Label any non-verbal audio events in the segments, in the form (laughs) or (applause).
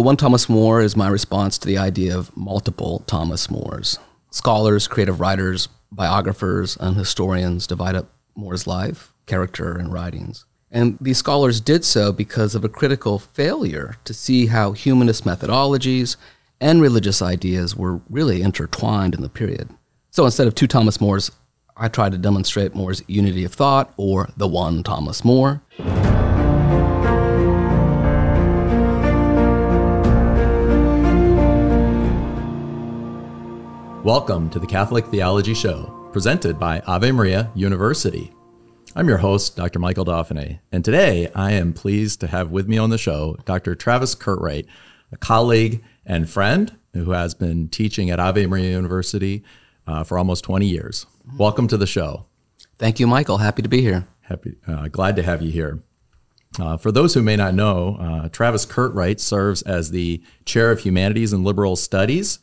The one Thomas More is my response to the idea of multiple Thomas Mores. Scholars, creative writers, biographers, and historians divide up More's life, character, and writings. And these scholars did so because of a critical failure to see how humanist methodologies and religious ideas were really intertwined in the period. So instead of two Thomas Mores, I tried to demonstrate More's unity of thought, or the one Thomas More. Welcome to the Catholic Theology Show, presented by Ave Maria University. I'm your host, Dr. Michael Dauphinais, and today I am pleased to have with me on the show Dr. Travis Curtright, a colleague and friend who has been teaching at Ave Maria University uh, for almost 20 years. Welcome to the show. Thank you, Michael. Happy to be here. Happy, uh, glad to have you here. Uh, for those who may not know, uh, Travis Curtright serves as the Chair of Humanities and Liberal Studies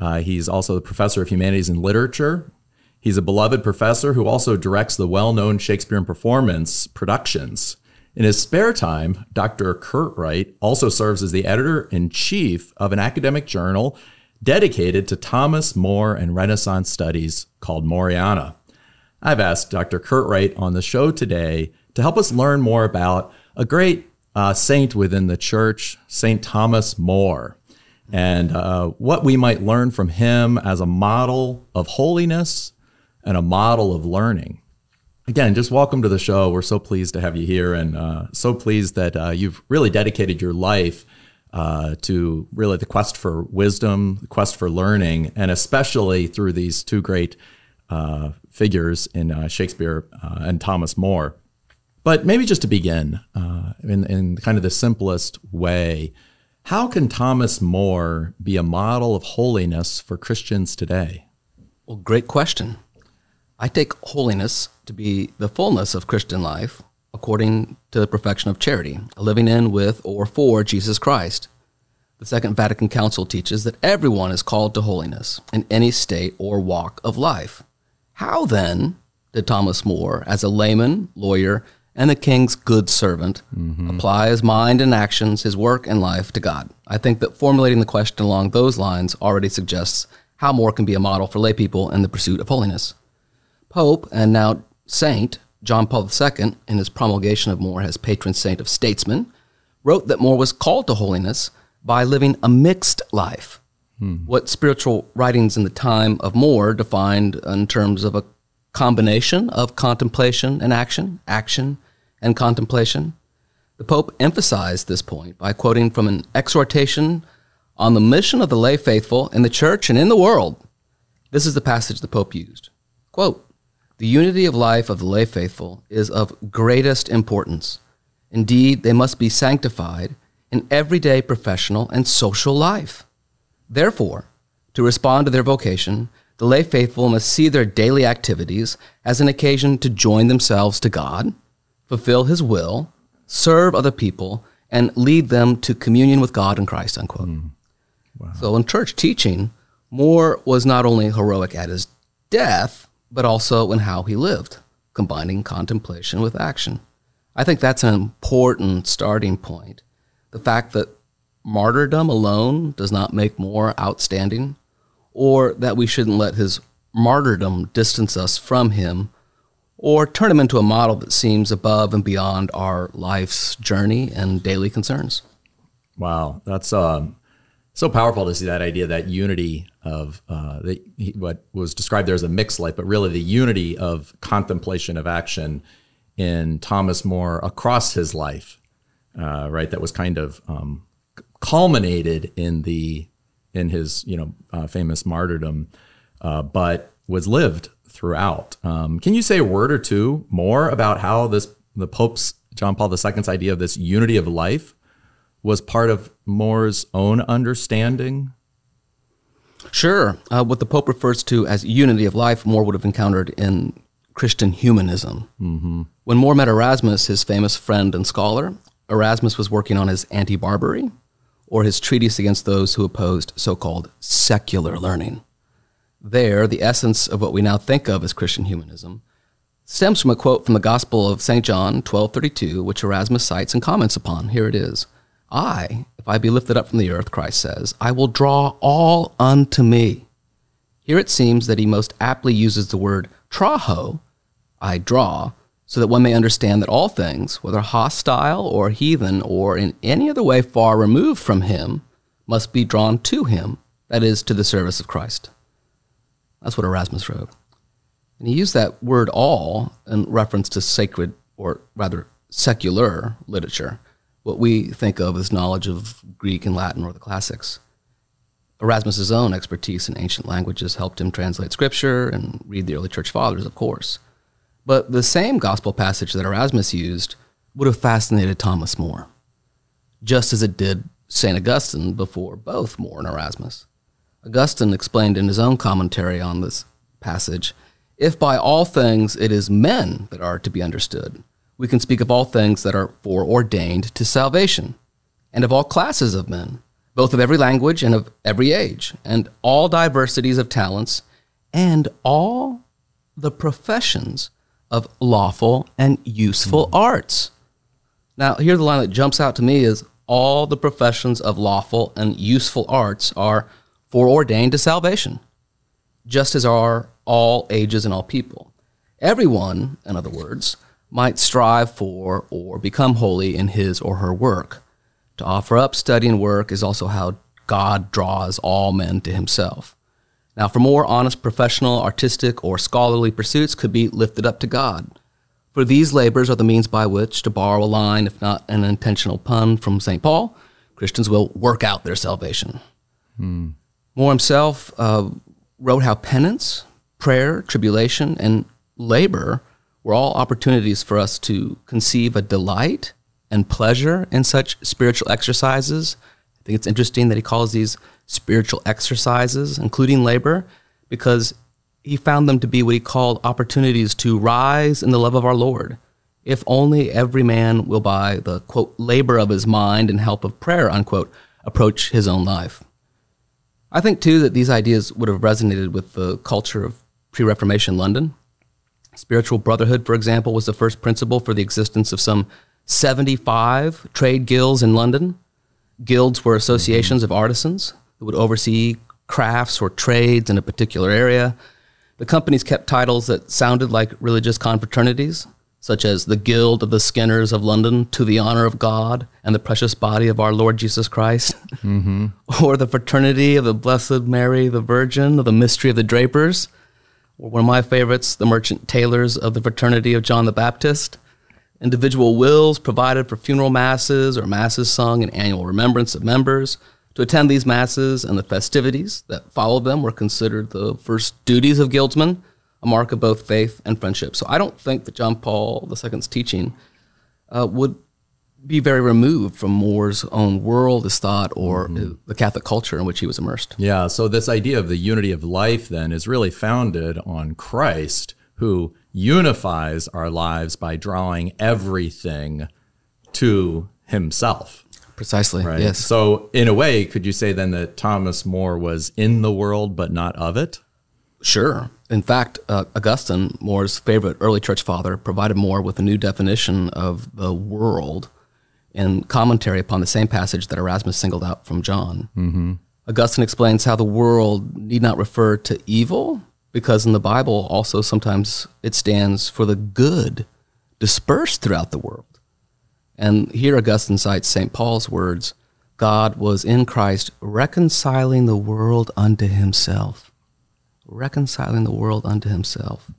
uh, he's also the professor of humanities and literature. He's a beloved professor who also directs the well known Shakespearean performance productions. In his spare time, Dr. Curtright also serves as the editor in chief of an academic journal dedicated to Thomas More and Renaissance studies called Moreana. I've asked Dr. Curtright on the show today to help us learn more about a great uh, saint within the church, St. Thomas More and uh, what we might learn from him as a model of holiness and a model of learning. Again, just welcome to the show. We're so pleased to have you here and uh, so pleased that uh, you've really dedicated your life uh, to really the quest for wisdom, the quest for learning, and especially through these two great uh, figures in uh, Shakespeare and Thomas More. But maybe just to begin, in, in kind of the simplest way, how can Thomas More be a model of holiness for Christians today? Well, great question. I take holiness to be the fullness of Christian life according to the perfection of charity, living in, with, or for Jesus Christ. The Second Vatican Council teaches that everyone is called to holiness in any state or walk of life. How then did Thomas More, as a layman, lawyer, and the king's good servant mm-hmm. apply his mind and actions, his work and life to God. I think that formulating the question along those lines already suggests how More can be a model for lay people in the pursuit of holiness. Pope and now Saint John Paul II, in his promulgation of More as patron saint of statesmen, wrote that More was called to holiness by living a mixed life. Hmm. What spiritual writings in the time of More defined in terms of a combination of contemplation and action, action and contemplation. The Pope emphasized this point by quoting from an exhortation on the mission of the lay faithful in the church and in the world. This is the passage the Pope used. Quote, the unity of life of the lay faithful is of greatest importance. Indeed, they must be sanctified in everyday professional and social life. Therefore, to respond to their vocation, the lay faithful must see their daily activities as an occasion to join themselves to God, fulfill His will, serve other people, and lead them to communion with God and Christ. Unquote. Mm. Wow. So in church teaching, More was not only heroic at his death, but also in how he lived, combining contemplation with action. I think that's an important starting point. The fact that martyrdom alone does not make More outstanding or that we shouldn't let his martyrdom distance us from him, or turn him into a model that seems above and beyond our life's journey and daily concerns. Wow, that's um, so powerful to see that idea, that unity of uh, the, what was described there as a mixed life, but really the unity of contemplation of action in Thomas More across his life, uh, right? That was kind of um, culminated in the in his you know uh, famous martyrdom, uh, but was lived throughout. Um, can you say a word or two more about how this the Pope's John Paul II's idea of this unity of life was part of More's own understanding? Sure. Uh, what the Pope refers to as unity of life, More would have encountered in Christian humanism. Mm-hmm. When More met Erasmus, his famous friend and scholar, Erasmus was working on his Antibarbari, or his treatise against those who opposed so called secular learning. There, the essence of what we now think of as Christian humanism stems from a quote from the Gospel of St. John 12:32, which Erasmus cites and comments upon. Here it is. I, if I be lifted up from the earth, Christ says, I will draw all unto me. Here it seems that he most aptly uses the word traho, I draw, so that one may understand that all things, whether hostile or heathen or in any other way far removed from him, must be drawn to him, that is, to the service of Christ. That's what Erasmus wrote. And he used that word all in reference to sacred, or rather secular literature, what we think of as knowledge of Greek and Latin or the classics. Erasmus's own expertise in ancient languages helped him translate scripture and read the early church fathers, of course. But the same gospel passage that Erasmus used would have fascinated Thomas More, just as it did St. Augustine before both More and Erasmus. Augustine explained in his own commentary on this passage if by all things it is men that are to be understood, we can speak of all things that are foreordained to salvation, and of all classes of men, both of every language and of every age, and all diversities of talents, and all the professions of lawful and useful mm. arts. Now, here the line that jumps out to me is all the professions of lawful and useful arts are foreordained to salvation, just as are all ages and all people. Everyone, in other words, might strive for or become holy in his or her work. To offer up study and work is also how God draws all men to himself. Now, for more honest professional, artistic, or scholarly pursuits could be lifted up to God. For these labors are the means by which, to borrow a line, if not an intentional pun from St. Paul, Christians will work out their salvation. Hmm. More himself uh, wrote how penance, prayer, tribulation, and labor were all opportunities for us to conceive a delight and pleasure in such spiritual exercises. I think it's interesting that he calls these spiritual exercises, including labor, because he found them to be what he called opportunities to rise in the love of our Lord. If only every man will by the quote labor of his mind and help of prayer unquote approach his own life. I think too that these ideas would have resonated with the culture of pre-Reformation London. Spiritual brotherhood, for example, was the first principle for the existence of some 75 trade guilds in London. Guilds were associations of artisans who would oversee crafts or trades in a particular area. The companies kept titles that sounded like religious confraternities, such as the Guild of the Skinners of London to the honor of God and the precious body of our Lord Jesus Christ, (laughs) mm-hmm. or the Fraternity of the Blessed Mary the Virgin, of the Mystery of the Drapers, or one of my favorites, the Merchant Tailors of the Fraternity of John the Baptist. Individual wills provided for funeral masses or masses sung in annual remembrance of members. To attend these masses and the festivities that followed them were considered the first duties of guildsmen a mark of both faith and friendship. So I don't think that John Paul II's teaching uh, would be very removed from More's own world, his thought, or mm-hmm. the Catholic culture in which he was immersed. Yeah, so this idea of the unity of life then is really founded on Christ, who unifies our lives by drawing everything to himself. Precisely. Right. Yes. So, in a way, could you say then that Thomas More was in the world but not of it? Sure. In fact, uh, Augustine, More's favorite early church father, provided More with a new definition of the world in commentary upon the same passage that Erasmus singled out from John. Mm-hmm. Augustine explains how the world need not refer to evil, because in the Bible also sometimes it stands for the good dispersed throughout the world. And here Augustine cites St. Paul's words God was in Christ reconciling the world unto himself reconciling the world unto himself.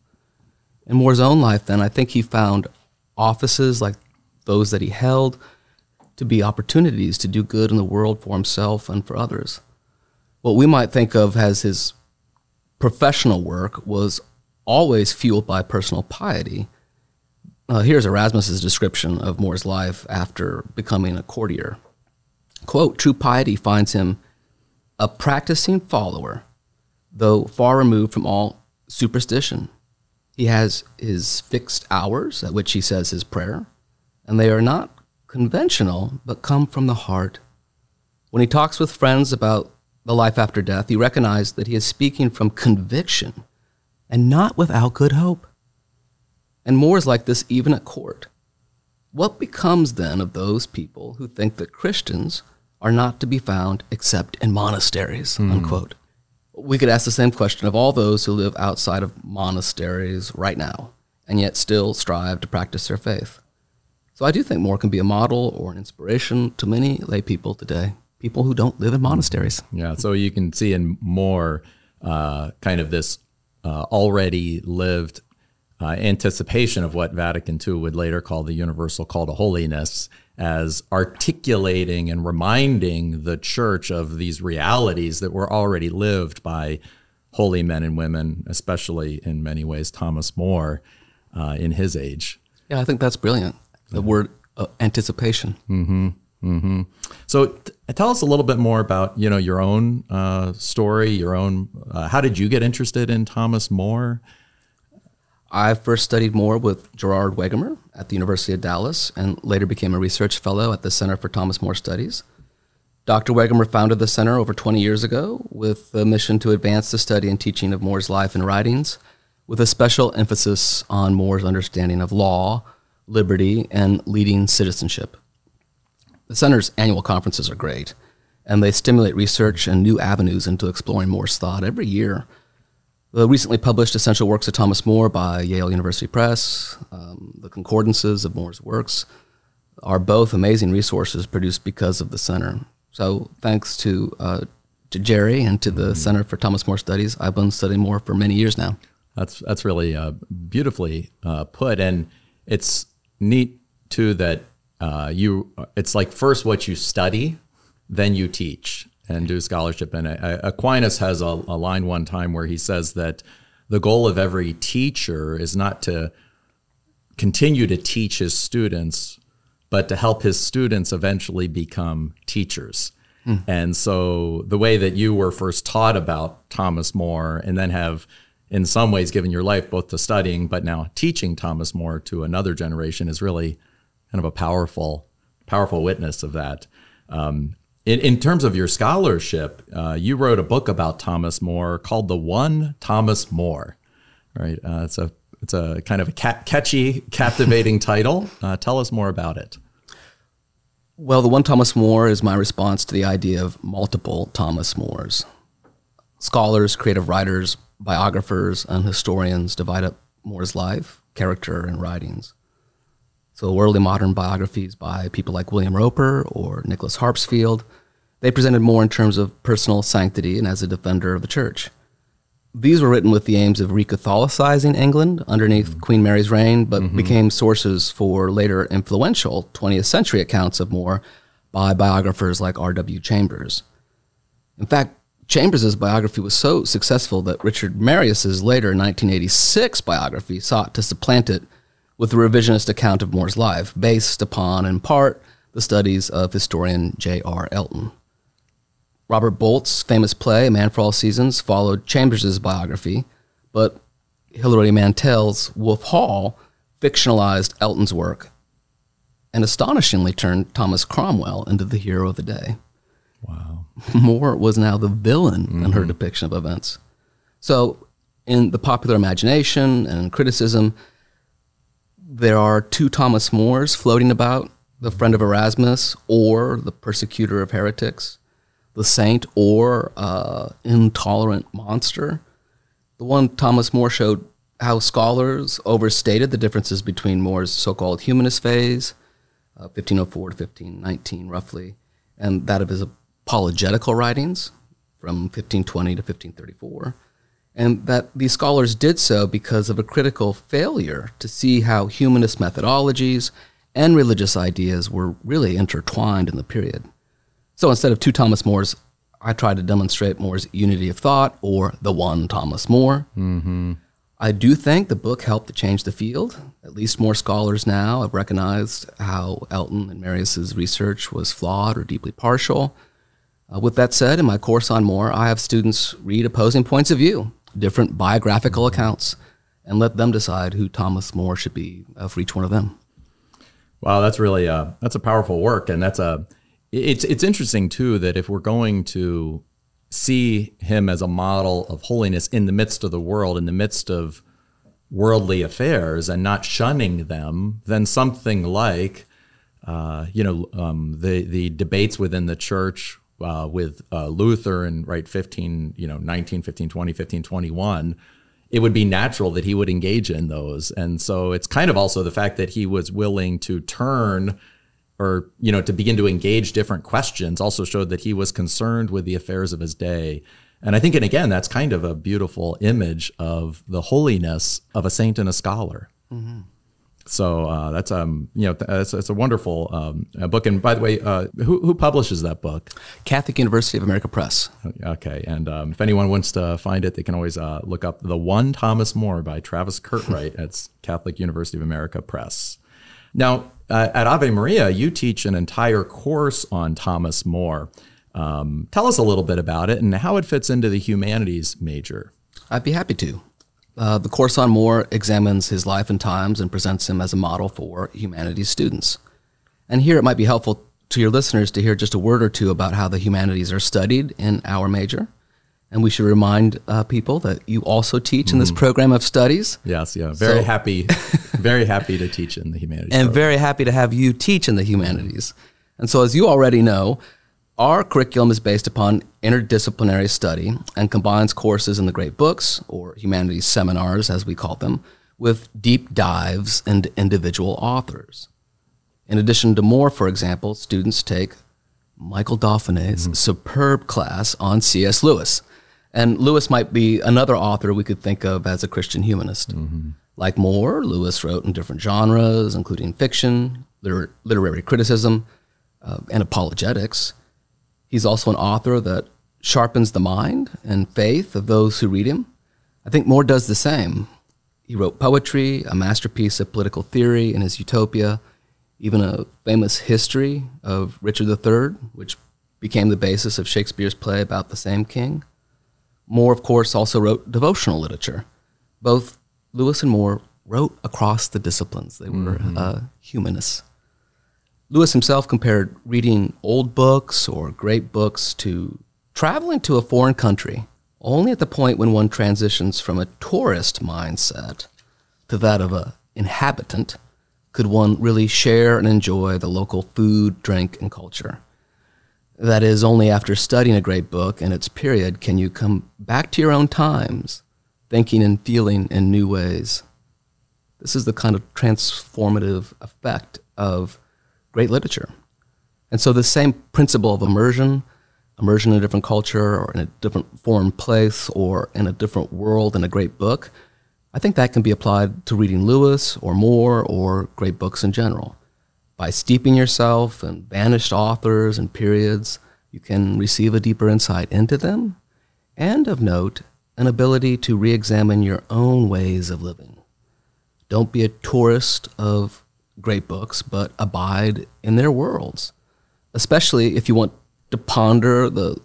In More's own life, then, I think he found offices like those that he held to be opportunities to do good in the world for himself and for others. What we might think of as his professional work was always fueled by personal piety. Uh, here's Erasmus's description of More's life after becoming a courtier. Quote, true piety finds him a practicing follower though far removed from all superstition. He has his fixed hours at which he says his prayer, and they are not conventional, but come from the heart. When he talks with friends about the life after death, he recognize that he is speaking from conviction and not without good hope. And more is like this even at court. What becomes then of those people who think that Christians are not to be found except in monasteries, unquote. We could ask the same question of all those who live outside of monasteries right now and yet still strive to practice their faith. So I do think More can be a model or an inspiration to many lay people today, people who don't live in monasteries. Yeah, so you can see in More uh, kind of this uh, already lived uh, anticipation of what Vatican II would later call the universal call to holiness as articulating and reminding the church of these realities that were already lived by holy men and women, especially in many ways Thomas More uh, in his age. Yeah, I think that's brilliant. The word uh, anticipation. So t- tell us a little bit more about you know your own uh, story, your own. Uh, how did you get interested in Thomas More? I first studied More with Gerard Wegemer at the University of Dallas and later became a research fellow at the Center for Thomas More Studies. Dr. Wegemer founded the center over 20 years ago with the mission to advance the study and teaching of More's life and writings, with a special emphasis on More's understanding of law, liberty, and leading citizenship. The center's annual conferences are great, and they stimulate research and new avenues into exploring More's thought every year. The recently published Essential Works of Thomas More by Yale University Press, um, the concordances of More's works, are both amazing resources produced because of the center. So, thanks to uh, to Jerry and to the Center for Thomas More Studies, I've been studying More for many years now. That's that's really uh, beautifully uh, put, and it's neat too that uh, you. It's like first what you study, then you teach and do scholarship. And uh, Aquinas has a, a line one time where he says that the goal of every teacher is not to continue to teach his students, but to help his students eventually become teachers. And so the way that you were first taught about Thomas More and then have in some ways given your life both to studying but now teaching Thomas More to another generation is really kind of a powerful powerful witness of that. Um, in, in terms of your scholarship, uh, you wrote a book about Thomas More called "The One Thomas More." Right? Uh, it's a it's a kind of a ca- catchy, captivating (laughs) title. Uh, tell us more about it. Well, the one Thomas More is my response to the idea of multiple Thomas Mores. Scholars, creative writers, biographers, and historians divide up More's life, character, and writings. So, early modern biographies by people like William Roper or Nicholas Harpsfield, they presented More in terms of personal sanctity and as a defender of the church. These were written with the aims of recatholicizing England underneath mm-hmm. Queen Mary's reign, but mm-hmm. became sources for later influential 20th century accounts of More by biographers like R.W. Chambers. In fact, Chambers' biography was so successful that Richard Marius's later 1986 biography sought to supplant it with a revisionist account of More's life, based upon, in part, the studies of historian J.R. Elton. Robert Bolt's famous play, A Man for All Seasons, followed Chambers' biography, but Hilary Mantel's Wolf Hall fictionalized Elton's work and astonishingly turned Thomas Cromwell into the hero of the day. Wow. (laughs) More was now the villain in her mm-hmm. depiction of events. So, in the popular imagination and criticism, there are two Thomas Mores floating about the friend of Erasmus or the persecutor of heretics, the saint or uh, intolerant monster. The one Thomas More showed how scholars overstated the differences between More's so called humanist phase, uh, 1504 to 1519 roughly, and that of his apologetical writings from 1520 to 1534, and that these scholars did so because of a critical failure to see how humanist methodologies and religious ideas were really intertwined in the period. So instead of two Thomas Mores, I tried to demonstrate More's unity of thought, or the one Thomas More. I do think the book helped to change the field. At least more scholars now have recognized how Elton and Marius's research was flawed or deeply partial. Uh, with that said, in my course on More, I have students read opposing points of view, different biographical accounts, and let them decide who Thomas More should be uh, for each one of them. Wow, that's really uh, that's a powerful work, and that's a it's it's interesting too that if we're going to see him as a model of holiness in the midst of the world, in the midst of worldly affairs, and not shunning them, then something like uh, you know, um, the the debates within the church uh, with uh, Luther and right 15, you know, 19, 15, 20, 15, 21, it would be natural that he would engage in those. And so it's kind of also the fact that he was willing to turn or, you know, to begin to engage different questions also showed that he was concerned with the affairs of his day. And I think, and again, that's kind of a beautiful image of the holiness of a saint and a scholar. Mm-hmm. So uh, that's um you know it's, it's a wonderful um, book. And by the way, uh, who who publishes that book? Catholic University of America Press. Okay, and um, if anyone wants to find it, they can always uh, look up the One Thomas More by Travis Curtright (laughs) at Catholic University of America Press. Now uh, at Ave Maria, you teach an entire course on Thomas More. Um, tell us a little bit about it and how it fits into the humanities major. I'd be happy to. Uh, the course on More examines his life and times and presents him as a model for humanities students. And here it might be helpful to your listeners to hear just a word or two about how the humanities are studied in our major. And we should remind uh, people that you also teach in this mm. program of studies. Yes, yeah. Very so, happy, (laughs) very happy to teach in the humanities. And program. very happy to have you teach in the humanities. And so, as you already know, our curriculum is based upon interdisciplinary study and combines courses in the great books, or humanities seminars as we call them, with deep dives into individual authors. In addition to More, for example, students take Michael Dauphinais's mm-hmm. superb class on C.S. Lewis. And Lewis might be another author we could think of as a Christian humanist. Mm-hmm. Like More, Lewis wrote in different genres, including fiction, liter- literary criticism, uh, and apologetics. He's also an author that sharpens the mind and faith of those who read him. I think More does the same. He wrote poetry, a masterpiece of political theory in his Utopia, even a famous history of Richard III, which became the basis of Shakespeare's play about the same king. More, of course, also wrote devotional literature. Both Lewis and More wrote across the disciplines. They were mm-hmm. uh, humanists. Lewis himself compared reading old books or great books to traveling to a foreign country, only at the point when one transitions from a tourist mindset to that of an inhabitant could one really share and enjoy the local food, drink, and culture. That is, only after studying a great book and its period can you come back to your own times, thinking and feeling in new ways. This is the kind of transformative effect of great literature. And so the same principle of immersion, immersion in a different culture or in a different foreign place or in a different world in a great book, I think that can be applied to reading Lewis or More or great books in general. By steeping yourself in vanished authors and periods, you can receive a deeper insight into them and, of note, an ability to re examine your own ways of living. Don't be a tourist of great books, but abide in their worlds, especially if you want to ponder the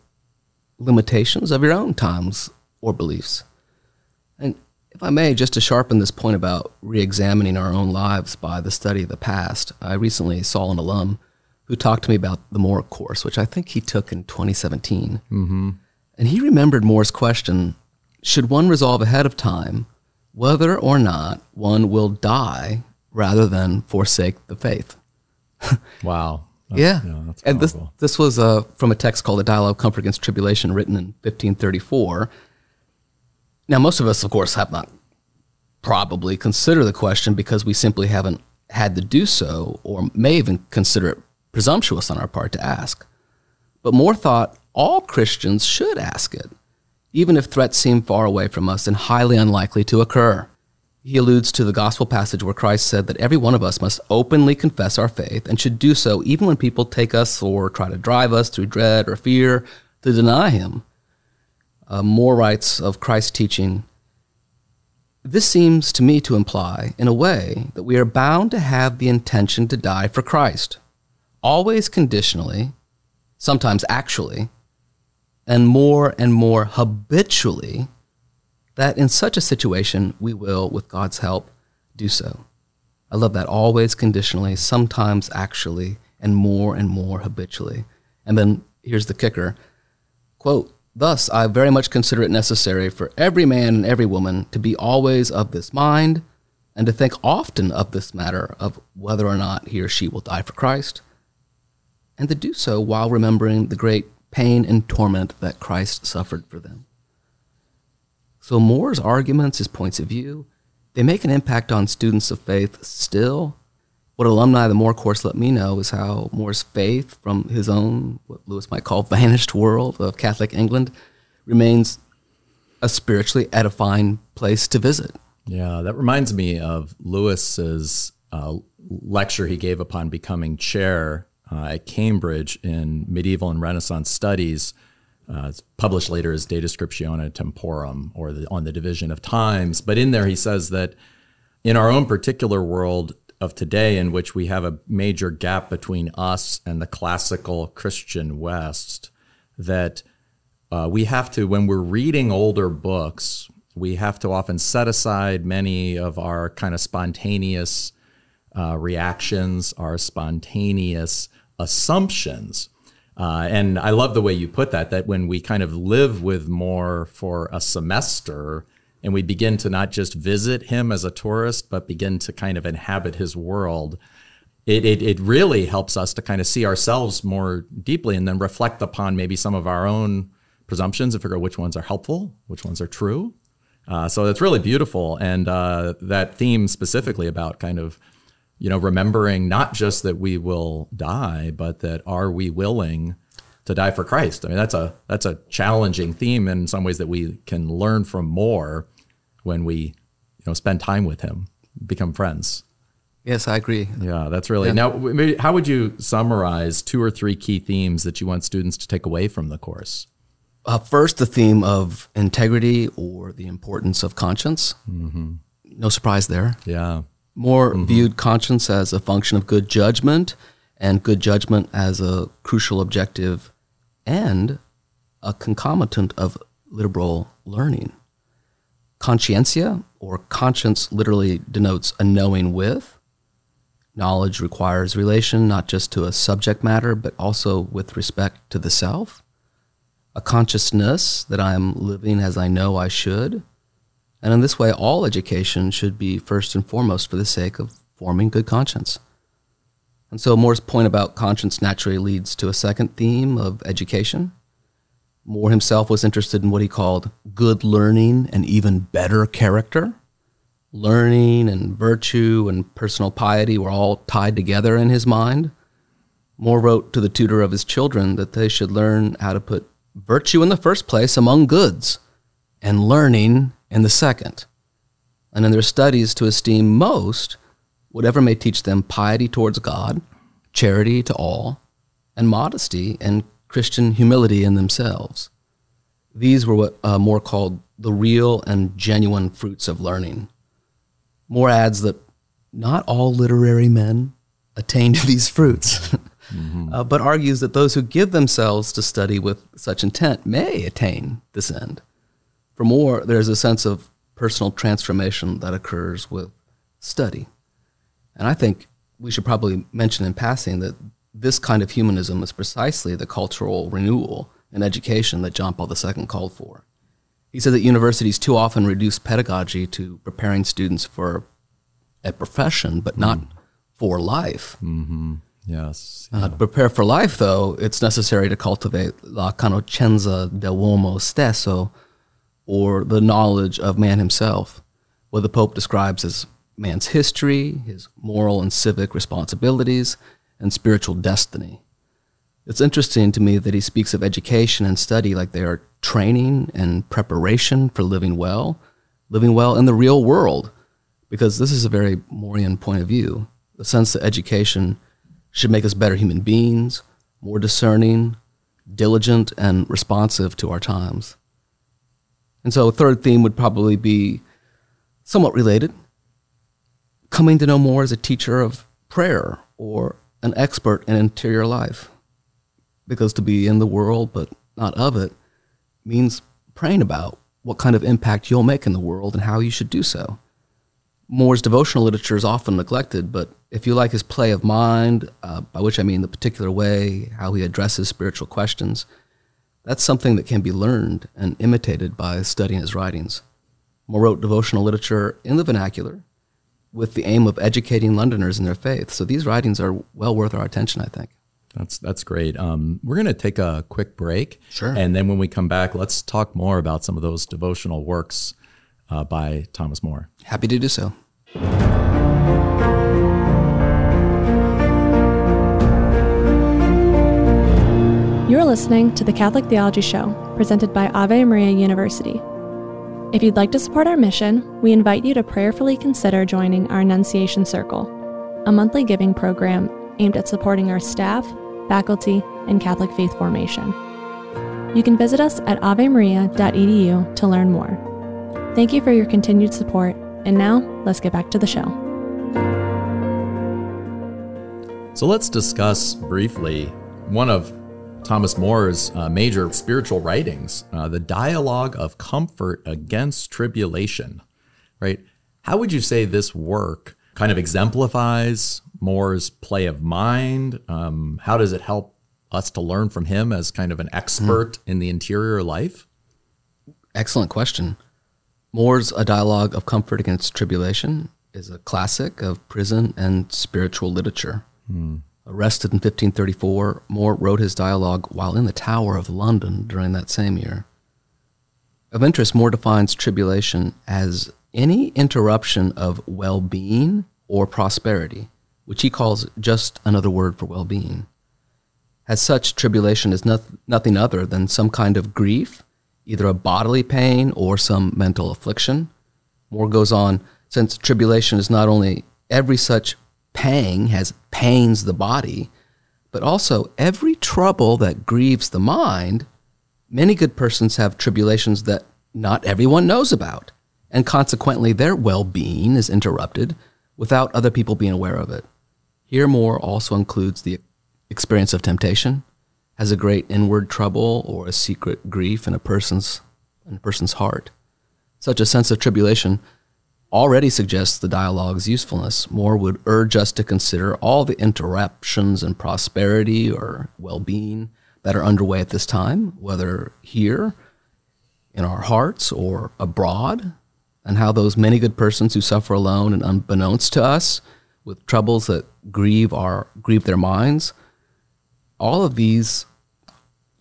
limitations of your own times or beliefs. And if I may, just to sharpen this point about re examining our own lives by the study of the past, I recently saw an alum who talked to me about the More course, which I think he took in 2017. Mm-hmm. And he remembered More's question Should one resolve ahead of time whether or not one will die rather than forsake the faith. wow. (laughs) That's, yeah. and this, this was uh, from a text called The Dialogue of Comfort Against Tribulation, written in 1534. Now, most of us, of course, have not probably considered the question because we simply haven't had to do so, or may even consider it presumptuous on our part to ask. But More thought all Christians should ask it, even if threats seem far away from us and highly unlikely to occur he alludes to the gospel passage where Christ said that every one of us must openly confess our faith and should do so even when people take us or try to drive us through dread or fear to deny him. Uh, More writes of Christ's teaching. This seems to me to imply, in a way, that we are bound to have the intention to die for Christ, always conditionally, sometimes actually, and more and more habitually that in such a situation, we will, with God's help, do so. I love that always conditionally, sometimes actually, and more and more habitually. And then here's the kicker quote, Thus, I very much consider it necessary for every man and every woman to be always of this mind and to think often of this matter of whether or not he or she will die for Christ, and to do so while remembering the great pain and torment that Christ suffered for them. So More's arguments, his points of view, they make an impact on students of faith still. What alumni of the More course let me know is how More's faith from his own, what Lewis might call (laughs) vanished world of Catholic England, remains a spiritually edifying place to visit. Yeah, that reminds me of Lewis's uh, lecture he gave upon becoming chair uh, at Cambridge in medieval and Renaissance studies. Uh, published later as De Descriptione Temporum, or the, on the division of times. But in there, he says that in our own particular world of today, in which we have a major gap between us and the classical Christian West, that uh, we have to, when we're reading older books, we have to often set aside many of our kind of spontaneous uh, reactions, our spontaneous assumptions. Uh, and I love the way you put that, that when we kind of live with More for a semester and we begin to not just visit him as a tourist, but begin to kind of inhabit his world, it, it, it really helps us to kind of see ourselves more deeply and then reflect upon maybe some of our own presumptions and figure out which ones are helpful, which ones are true. Uh, so it's really beautiful. And uh, that theme specifically about kind of you know, remembering not just that we will die, but that are we willing to die for Christ? I mean, that's a that's a challenging theme in some ways that we can learn from More when we, you know, spend time with Him, become friends. Yes, I agree. Yeah, that's really yeah. now. Maybe, how would you summarize two or three key themes that you want students to take away from the course? Uh, first, the theme of integrity or the importance of conscience. Mm-hmm. No surprise there. Yeah. More mm-hmm. viewed conscience as a function of good judgment and good judgment as a crucial objective and a concomitant of liberal learning. Conscientia, or conscience, literally denotes a knowing with. Knowledge requires relation not just to a subject matter, but also with respect to the self. A consciousness that I am living as I know I should and in this way, all education should be first and foremost for the sake of forming good conscience. And so More's point about conscience naturally leads to a second theme of education. More himself was interested in what he called good learning and even better character. Learning and virtue and personal piety were all tied together in his mind. More wrote to the tutor of his children that they should learn how to put virtue in the first place among goods and learning in the second, and in their studies to esteem most whatever may teach them piety towards God, charity to all, and modesty and Christian humility in themselves. These were what uh, More called the real and genuine fruits of learning. More adds that not all literary men attain to these fruits, (laughs) mm-hmm. uh, but argues that those who give themselves to study with such intent may attain this end. For More, there's a sense of personal transformation that occurs with study. And I think we should probably mention in passing that this kind of humanism is precisely the cultural renewal in education that John Paul II called for. He said that universities too often reduce pedagogy to preparing students for a profession, but not mm. for life. Mm-hmm. Yes. Uh, to prepare for life, though, it's necessary to cultivate la conoscenza dell'uomo stesso, or the knowledge of man himself, what the Pope describes as man's history, his moral and civic responsibilities, and spiritual destiny. It's interesting to me that he speaks of education and study like they are training and preparation for living well, living well in the real world, because this is a very Moorean point of view. The sense that education should make us better human beings, more discerning, diligent, and responsive to our times. And so a third theme would probably be somewhat related coming to know More as a teacher of prayer or an expert in interior life. Because to be in the world but not of it means praying about what kind of impact you'll make in the world and how you should do so. More's devotional literature is often neglected, but if you like his play of mind, uh, by which I mean the particular way, how he addresses spiritual questions, that's something that can be learned and imitated by studying his writings. More wrote devotional literature in the vernacular with the aim of educating Londoners in their faith. So these writings are well worth our attention, I think. That's that's great. Um, we're going to take a quick break, Sure. and then when we come back, let's talk more about some of those devotional works uh, by Thomas More. Happy to do so. Listening to the Catholic Theology Show, presented by Ave Maria University. If you'd like to support our mission, we invite you to prayerfully consider joining our Annunciation Circle, a monthly giving program aimed at supporting our staff, faculty, and Catholic faith formation. You can visit us at avemaria.edu to learn more. Thank you for your continued support, and now let's get back to the show. So let's discuss briefly one of Thomas More's uh, major spiritual writings, uh, the Dialogue of Comfort Against Tribulation. Right? How would you say this work kind of exemplifies More's play of mind? Um, how does it help us to learn from him as kind of an expert in the interior life? Excellent question. More's A Dialogue of Comfort Against Tribulation is a classic of prison and spiritual literature. Arrested in 1534, More wrote his dialogue while in the Tower of London during that same year. Of interest, More defines tribulation as any interruption of well being or prosperity, which he calls just another word for well being. As such, tribulation is noth- nothing other than some kind of grief, either a bodily pain or some mental affliction. More goes on, since tribulation is not only every such pang has pains the body, but also every trouble that grieves the mind. Many good persons have tribulations that not everyone knows about, and consequently their well being is interrupted without other people being aware of it. Here, More also includes the experience of temptation, has a great inward trouble or a secret grief in a person's in a person's heart. Such a sense of tribulation already suggests the dialogue's usefulness. More would urge us to consider all the interruptions in prosperity or well-being that are underway at this time, whether here in our hearts or abroad, and how those many good persons who suffer alone and unbeknownst to us with troubles that grieve our grieve their minds all of these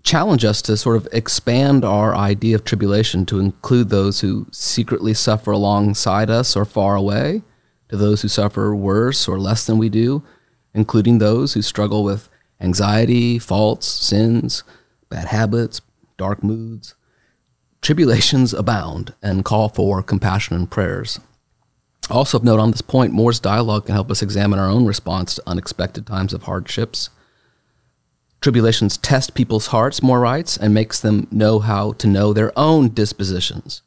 challenge us to sort of expand our idea of tribulation to include those who secretly suffer alongside us or far away, to those who suffer worse or less than we do, including those who struggle with anxiety, faults, sins, bad habits, dark moods. Tribulations abound and call for compassion and prayers. Also of note on this point, More's dialogue can help us examine our own response to unexpected times of hardships. Tribulations test people's hearts, More writes, and makes them know how to know their own dispositions.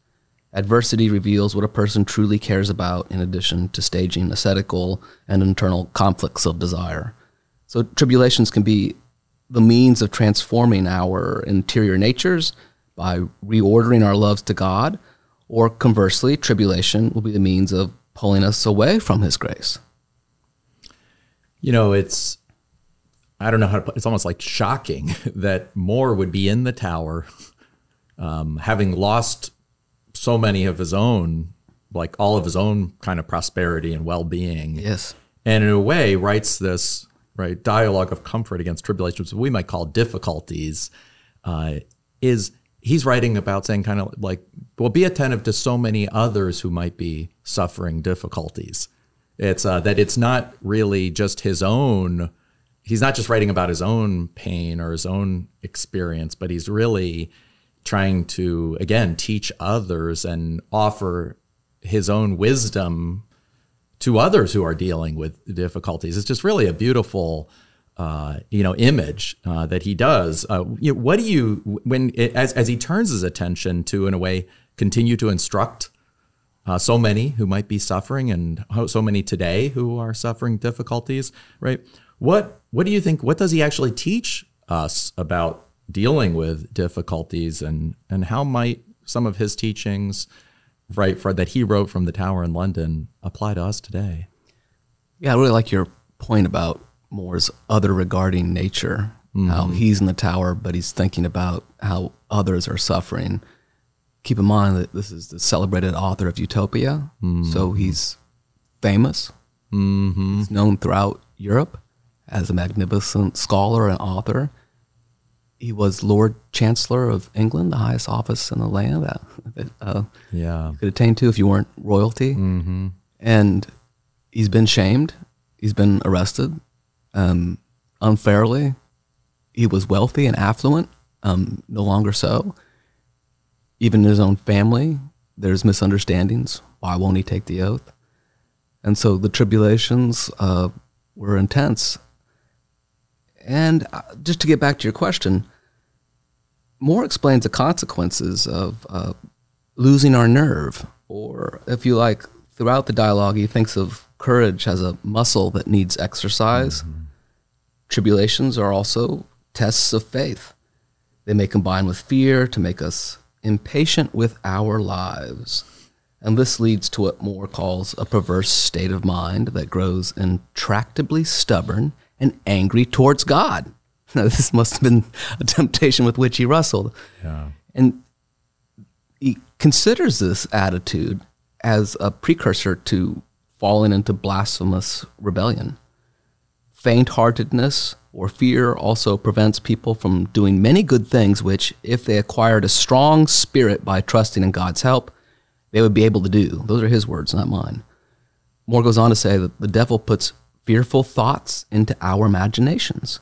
Adversity reveals what a person truly cares about, in addition to staging ascetical and internal conflicts of desire. So, tribulations can be the means of transforming our interior natures by reordering our loves to God, or conversely, tribulation will be the means of pulling us away from His grace. You know, it's I don't know how to put it's almost like shocking (laughs) that More would be in the tower, um, having lost so many of his own, like all of his own kind of prosperity and well being. Yes. And in a way, writes this right dialogue of comfort against tribulations, we might call difficulties, uh, is he's writing about saying kind of like, well, be attentive to so many others who might be suffering difficulties. It's uh, that it's not really just his own he's not just writing about his own pain or his own experience, but he's really trying to, again, teach others and offer his own wisdom to others who are dealing with difficulties. It's just really a beautiful, uh, you know, image uh, that he does. Uh, you know, what do you when as as he turns his attention to, in a way, continue to instruct uh, so many who might be suffering and so many today who are suffering difficulties, right? What what do you think? What does he actually teach us about dealing with difficulties, and and how might some of his teachings, right, for, that he wrote from the tower in London, apply to us today? Yeah, I really like your point about More's other regarding nature, how he's in the tower, but he's thinking about how others are suffering. Keep in mind that this is the celebrated author of Utopia, so he's famous. Mm-hmm. He's known throughout Europe as a magnificent scholar and author. He was Lord Chancellor of England, the highest office in the land that, that uh, Yeah. you could attain to if you weren't royalty. Mm-hmm. And he's been shamed. He's been arrested um, unfairly. He was wealthy and affluent, um, no longer so. Even in his own family, there's misunderstandings. Why won't he take the oath? And so the tribulations uh, were intense. And uh, just to get back to your question, More explains the consequences of uh, losing our nerve, or if you like, throughout the dialogue, he thinks of courage as a muscle that needs exercise. Tribulations are also tests of faith. They may combine with fear to make us impatient with our lives. And this leads to what More calls a perverse state of mind that grows intractably stubborn and angry towards God. (laughs) Now, this must have been a temptation with which he wrestled. Yeah. And he considers this attitude as a precursor to falling into blasphemous rebellion. Faint heartedness or fear also prevents people from doing many good things, which, if they acquired a strong spirit by trusting in God's help, they would be able to do. Those are his words, not mine. More goes on to say that the devil puts fearful thoughts into our imaginations,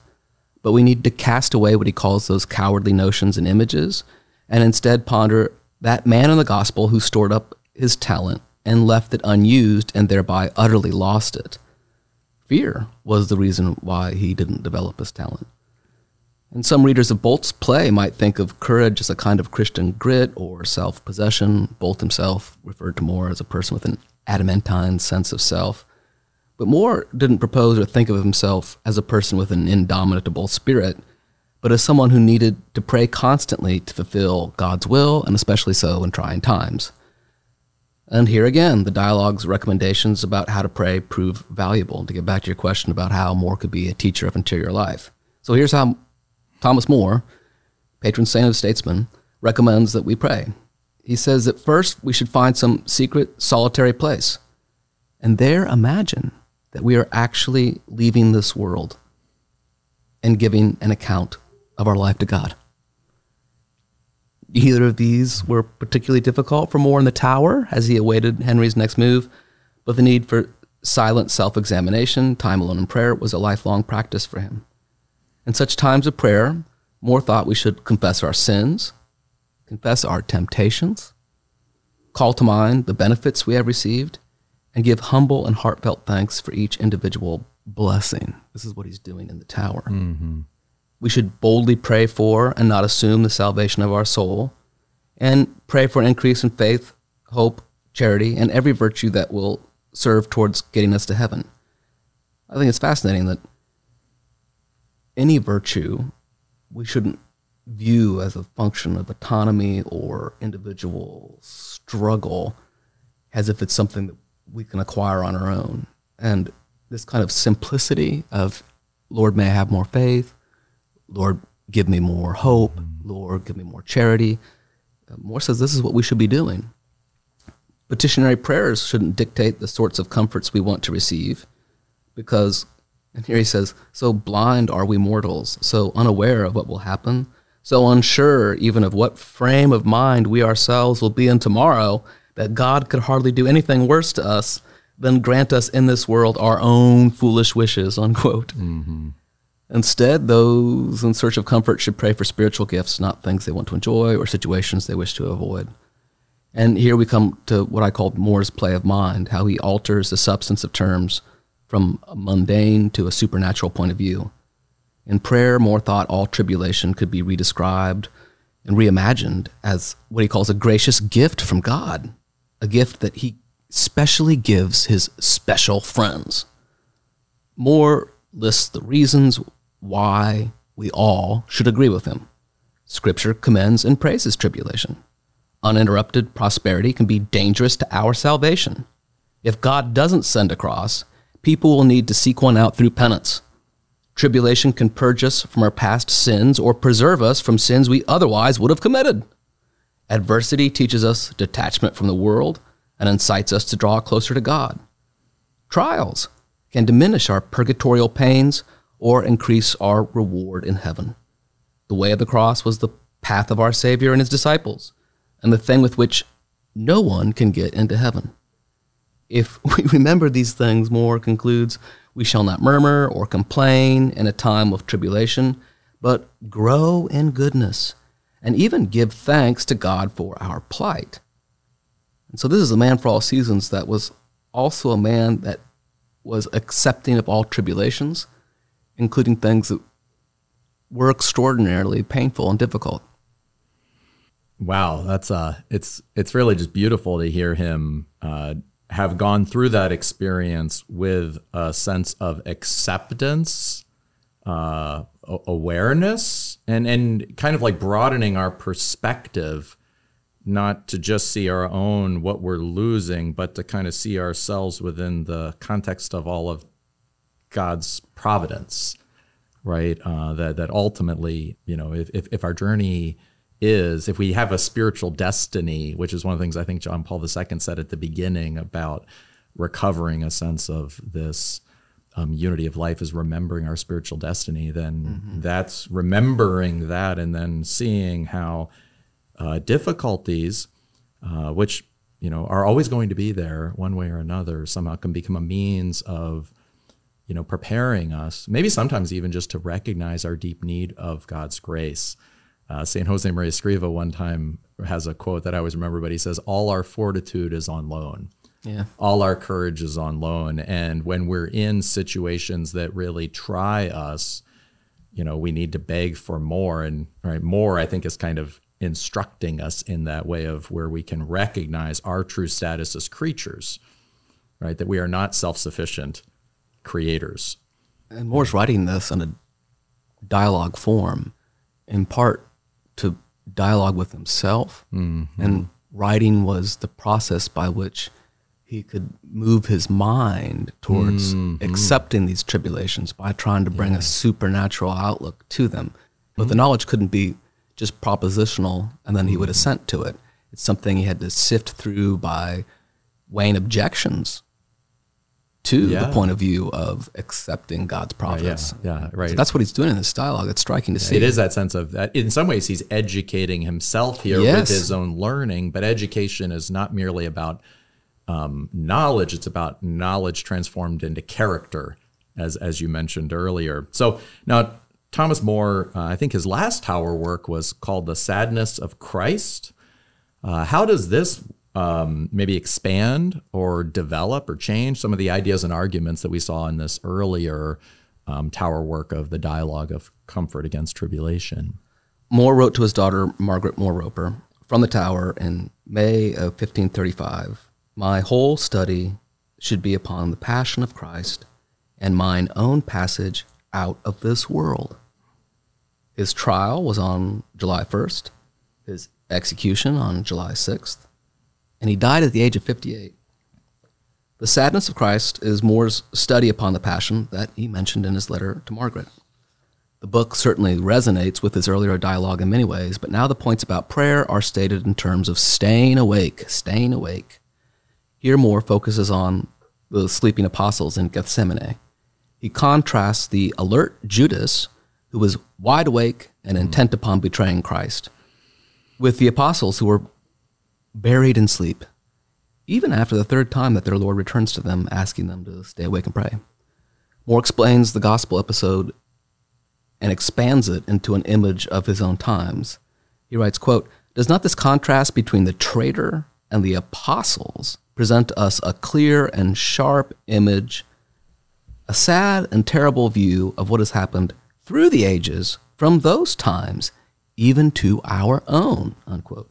but we need to cast away what he calls those cowardly notions and images and instead ponder that man in the gospel who stored up his talent and left it unused and thereby utterly lost it. Fear was the reason why he didn't develop his talent. And some readers of Bolt's play might think of courage as a kind of Christian grit or self possession. Bolt himself referred to More as a person with an adamantine sense of self. But More didn't propose or think of himself as a person with an indomitable spirit, but as someone who needed to pray constantly to fulfill God's will, and especially so in trying times. And here again, the dialogue's recommendations about how to pray prove valuable. To get back to your question about how More could be a teacher of interior life. So here's how Thomas More, patron saint of statesmen, recommends that we pray. He says that first we should find some secret, solitary place, and there imagine that we are actually leaving this world and giving an account of our life to God. Either of these were particularly difficult for More in the Tower as he awaited Henry's next move, but the need for silent self examination, time alone in prayer, was a lifelong practice for him. In such times of prayer, More thought we should confess our sins, confess our temptations, call to mind the benefits we have received, and give humble and heartfelt thanks for each individual blessing. This is what he's doing in the tower. Mm-hmm. We should boldly pray for and not assume the salvation of our soul, and pray for an increase in faith, hope, charity, and every virtue that will serve towards getting us to heaven. I think it's fascinating that any virtue we shouldn't view as a function of autonomy or individual struggle as if it's something that we can acquire on our own. And this kind of simplicity of, Lord, may I have more faith? Lord, give me more hope. Lord, give me more charity. Uh, More says this is what we should be doing. Petitionary prayers shouldn't dictate the sorts of comforts we want to receive because, and here he says, so blind are we mortals, so unaware of what will happen, so unsure even of what frame of mind we ourselves will be in tomorrow that God could hardly do anything worse to us than grant us in this world our own foolish wishes, unquote. Mm-hmm. Instead, those in search of comfort should pray for spiritual gifts, not things they want to enjoy or situations they wish to avoid. And here we come to what I called More's play of mind, how he alters the substance of terms from a mundane to a supernatural point of view. In prayer, More thought all tribulation could be redescribed and reimagined as what he calls a gracious gift from God, a gift that he specially gives his special friends. More lists the reasons why we all should agree with him. Scripture commends and praises tribulation. Uninterrupted prosperity can be dangerous to our salvation. If God doesn't send a cross, people will need to seek one out through penance. Tribulation can purge us from our past sins or preserve us from sins we otherwise would have committed. Adversity teaches us detachment from the world and incites us to draw closer to God. trials can diminish our purgatorial pains or increase our reward in heaven. The way of the cross was the path of our Savior and his disciples, and the thing with which no one can get into heaven. If (laughs) we remember these things, More concludes, we shall not murmur or complain in a time of tribulation, but grow in goodness and even give thanks to God for our plight. And so this is a man for all seasons that was also a man that was accepting of all tribulations, including things that were extraordinarily painful and difficult. Wow, that's uh, it's it's really just beautiful to hear him uh, have gone through that experience with a sense of acceptance, uh, awareness, and and kind of like broadening our perspective not to just see our own what we're losing, but to kind of see ourselves within the context of all of God's providence, right? Uh, that that ultimately, you know, if, if, if our journey is if we have a spiritual destiny, which is one of the things I think John Paul II said at the beginning about recovering a sense of this um, unity of life is remembering our spiritual destiny, then mm-hmm. that's remembering that and then seeing how uh, difficulties, uh, which you know are always going to be there one way or another, somehow can become a means of you know preparing us, maybe sometimes even just to recognize our deep need of God's grace. Uh, Saint Jose Maria Escriva one time has a quote that I always remember, but he says, "All our fortitude is on loan." Yeah. All our courage is on loan, and when we're in situations that really try us, you know, we need to beg for more. And right, more I think is kind of instructing us in that way of where we can recognize our true status as creatures, right? That we are not self sufficient creators. And More's writing this in a dialogue form, in part to dialogue with himself. Mm-hmm. And writing was the process by which he could move his mind towards mm-hmm. accepting these tribulations by trying to bring yeah. a supernatural outlook to them. But mm-hmm. the knowledge couldn't be just propositional and then he would assent to it. It's something he had to sift through by weighing objections to yeah. the point of view of accepting God's providence. Yeah, yeah, right. So that's what he's doing in this dialogue. It's striking to yeah, see. It is that sense of that. In some ways, he's educating himself here yes. with his own learning, but education is not merely about um, knowledge, it's about knowledge transformed into character, as, as you mentioned earlier. So now, Thomas More, uh, I think his last tower work was called The Sadness of Christ. Uh, how does this um, maybe expand or develop or change some of the ideas and arguments that we saw in this earlier um, tower work of the dialogue of comfort against tribulation? More wrote to his daughter, Margaret More Roper, from the tower in May of 1535 My whole study should be upon the passion of Christ and mine own passage out of this world. His trial was on July 1st, his execution on July 6th, and he died at the age of 58. The sadness of Christ is More's study upon the passion that he mentioned in his letter to Margaret. The book certainly resonates with his earlier dialogue in many ways, but now the points about prayer are stated in terms of staying awake, staying awake. Here More focuses on the sleeping apostles in Gethsemane he contrasts the alert Judas, who was wide awake and hmm. intent upon betraying Christ, with the apostles who were buried in sleep, even after the third time that their Lord returns to them, asking them to stay awake and pray. More explains the gospel episode and expands it into an image of his own times. He writes, quote, Does not this contrast between the traitor and the apostles present us a clear and sharp image a sad and terrible view of what has happened through the ages from those times even to our own unquote.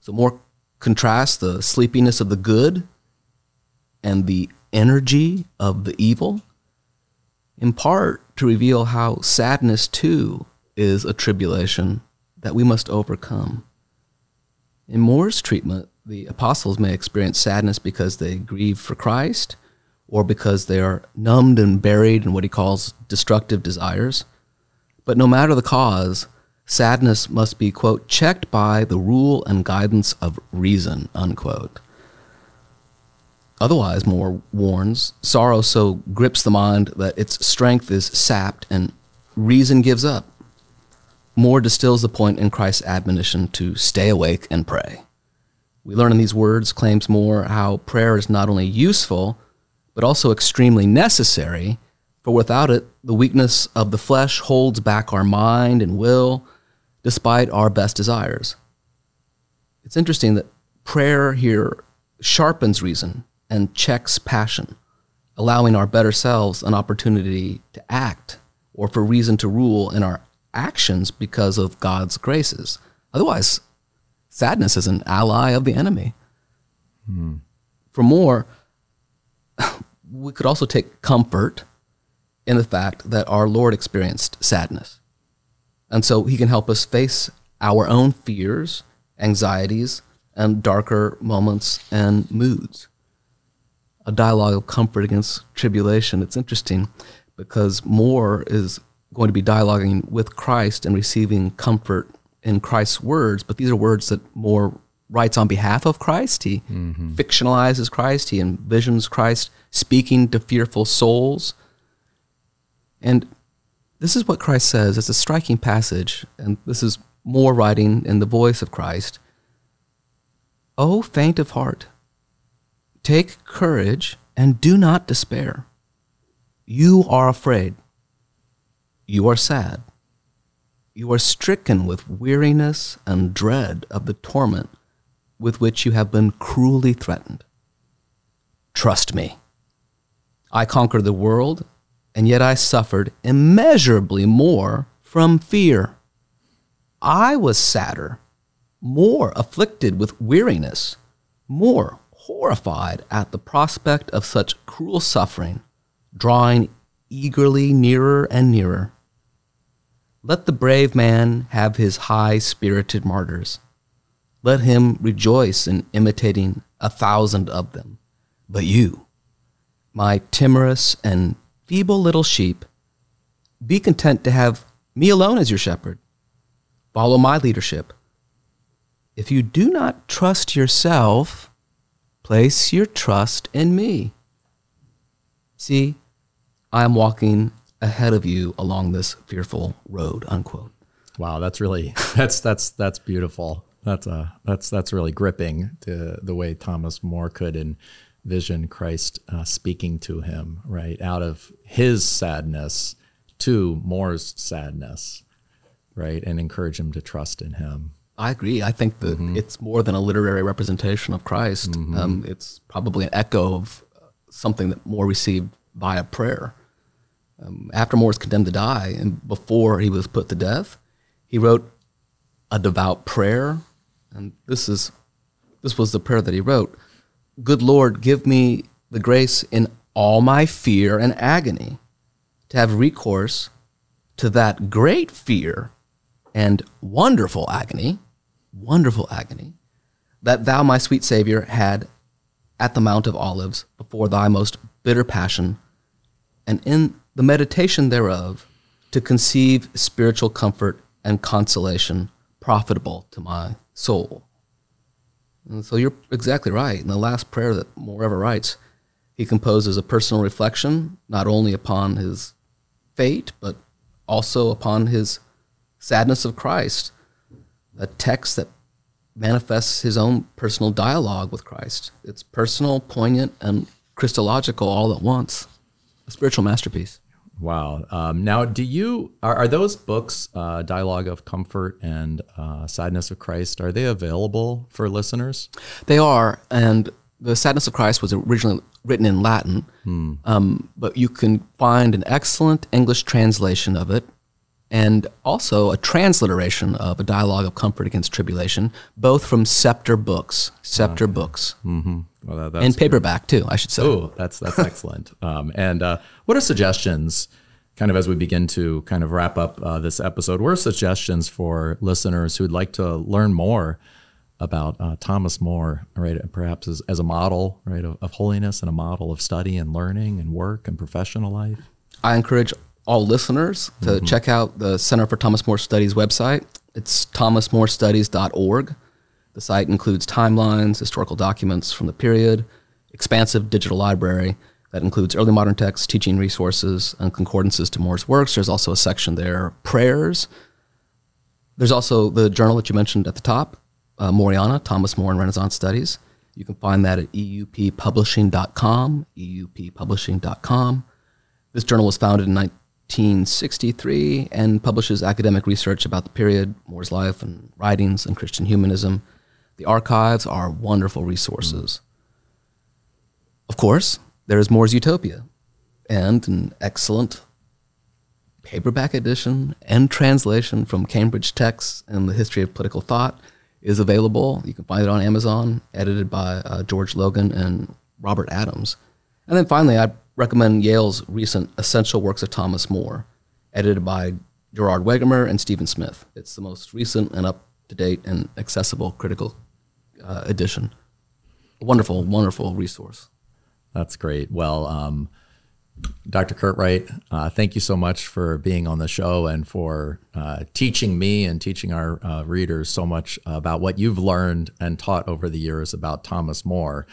So more contrast the sleepiness of the good and the energy of the evil in part to reveal how sadness too is a tribulation that we must overcome. In More's treatment the apostles may experience sadness because they grieve for christ or because they are numbed and buried in what he calls destructive desires. But no matter the cause, sadness must be, quote, checked by the rule and guidance of reason, unquote. Otherwise, More warns, sorrow so grips the mind that its strength is sapped and reason gives up. More distills the point in Christ's admonition to stay awake and pray. We learn in these words, claims more, how prayer is not only useful, but also extremely necessary, for without it, the weakness of the flesh holds back our mind and will, despite our best desires. It's interesting that prayer here sharpens reason and checks passion, allowing our better selves an opportunity to act or for reason to rule in our actions because of God's graces. Otherwise, sadness is an ally of the enemy. Hmm. For more, (laughs) we could also take comfort in the fact that our Lord experienced sadness. And so he can help us face our own fears, anxieties, and darker moments and moods. A dialogue of comfort against tribulation. It's interesting because More is going to be dialoguing with Christ and receiving comfort in Christ's words, but these are words that More writes on behalf of Christ. He mm-hmm. fictionalizes Christ, he envisions Christ speaking to fearful souls. And this is what Christ says. It's a striking passage, and this is More writing in the voice of Christ. O faint of heart, take courage and do not despair. You are afraid. You are sad. You are stricken with weariness and dread of the torment with which you have been cruelly threatened. Trust me. I conquered the world, and yet I suffered immeasurably more from fear. I was sadder, more afflicted with weariness, more horrified at the prospect of such cruel suffering drawing eagerly nearer and nearer. Let the brave man have his high spirited martyrs. Let him rejoice in imitating a thousand of them. But you, my timorous and feeble little sheep, be content to have me alone as your shepherd. Follow my leadership. If you do not trust yourself, place your trust in me. See, I am walking ahead of you along this fearful road, unquote. Wow, that's really (laughs) that's that's that's beautiful. That's uh that's that's really gripping to the way Thomas More could envision Christ uh, speaking to him, right? Out of his sadness to More's sadness, right? And encourage him to trust in him. I agree. I think that mm-hmm. it's more than a literary representation of Christ. Mm-hmm. Um, it's probably an echo of something that More received via prayer um, after More was condemned to die and before he was put to death, he wrote a devout prayer, and this is this was the prayer that he wrote: "Good Lord, give me the grace in all my fear and agony to have recourse to that great fear and wonderful agony, wonderful agony that Thou, my sweet Savior, had at the Mount of Olives before Thy most bitter passion, and in the meditation thereof to conceive spiritual comfort and consolation profitable to my soul. And so you're exactly right. In the last prayer that More ever writes, he composes a personal reflection not only upon his fate, but also upon his sadness of Christ, a text that manifests his own personal dialogue with Christ. It's personal, poignant, and Christological all at once. A spiritual masterpiece. Wow. Um, now, do you are, are those books, uh, Dialogue of Comfort and uh, Sadness of Christ, are they available for listeners? They are, and the Sadness of Christ was originally written in Latin, hmm. um, but you can find an excellent English translation of it, and also a transliteration of a Dialogue of Comfort Against Tribulation, both from Scepter Books. Scepter okay. Books. Mm-hmm. Well, that, and paperback too, I should say. Oh, that's that's excellent. (laughs) Um, and uh, what are suggestions, kind of as we begin to kind of wrap up uh, this episode? What are suggestions for listeners who'd like to learn more about uh, Thomas More, right? Perhaps as, as a model, right, of, of holiness and a model of study and learning and work and professional life. I encourage all listeners to mm-hmm. check out the Center for Thomas More Studies website. It's thomasmorestudies.org. The site includes timelines, historical documents from the period. expansive digital library that includes early modern texts, teaching resources, and concordances to More's works. There's also a section there, prayers. There's also the journal that you mentioned at the top, uh, Moreana, Thomas More and Renaissance Studies. You can find that at euppublishing.com, euppublishing.com. This journal was founded in 1963 and publishes academic research about the period, More's life and writings, and Christian humanism. The archives are wonderful resources. Of course, there is More's Utopia and an excellent paperback edition and translation from Cambridge Texts and the History of Political Thought is available. You can find it on Amazon, edited by uh, George Logan and Robert Adams. And then finally, I recommend Yale's recent Essential Works of Thomas More, edited by Gerard Wegemer and Stephen Smith. It's the most recent and up to date and accessible critical uh, edition. A wonderful, wonderful resource. That's great. Well, um, Dr. Curtright, uh, thank you so much for being on the show and for uh, teaching me and teaching our uh, readers so much about what you've learned and taught over the years about Thomas More.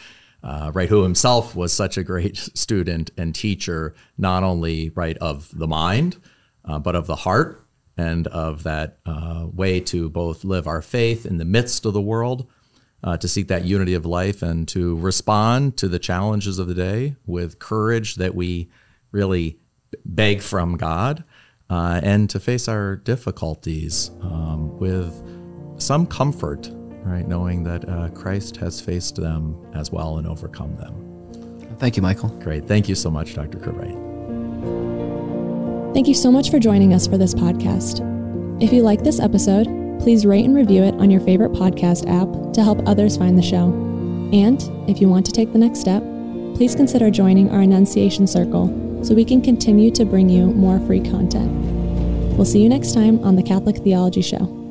Uh, right, who himself was such a great (laughs) student and teacher, not only right of the mind, uh, but of the heart and of that uh, way to both live our faith in the midst of the world, uh, to seek that unity of life, and to respond to the challenges of the day with courage that we really beg from God, uh, and to face our difficulties um, with some comfort right? Knowing that uh, Christ has faced them as well and overcome them. Thank you, Michael. Great. Thank you so much, Dr. Curtright. Thank you so much for joining us for this podcast. If you like this episode, please rate and review it on your favorite podcast app to help others find the show. And if you want to take the next step, please consider joining our Annunciation Circle so we can continue to bring you more free content. We'll see you next time on the Catholic Theology Show.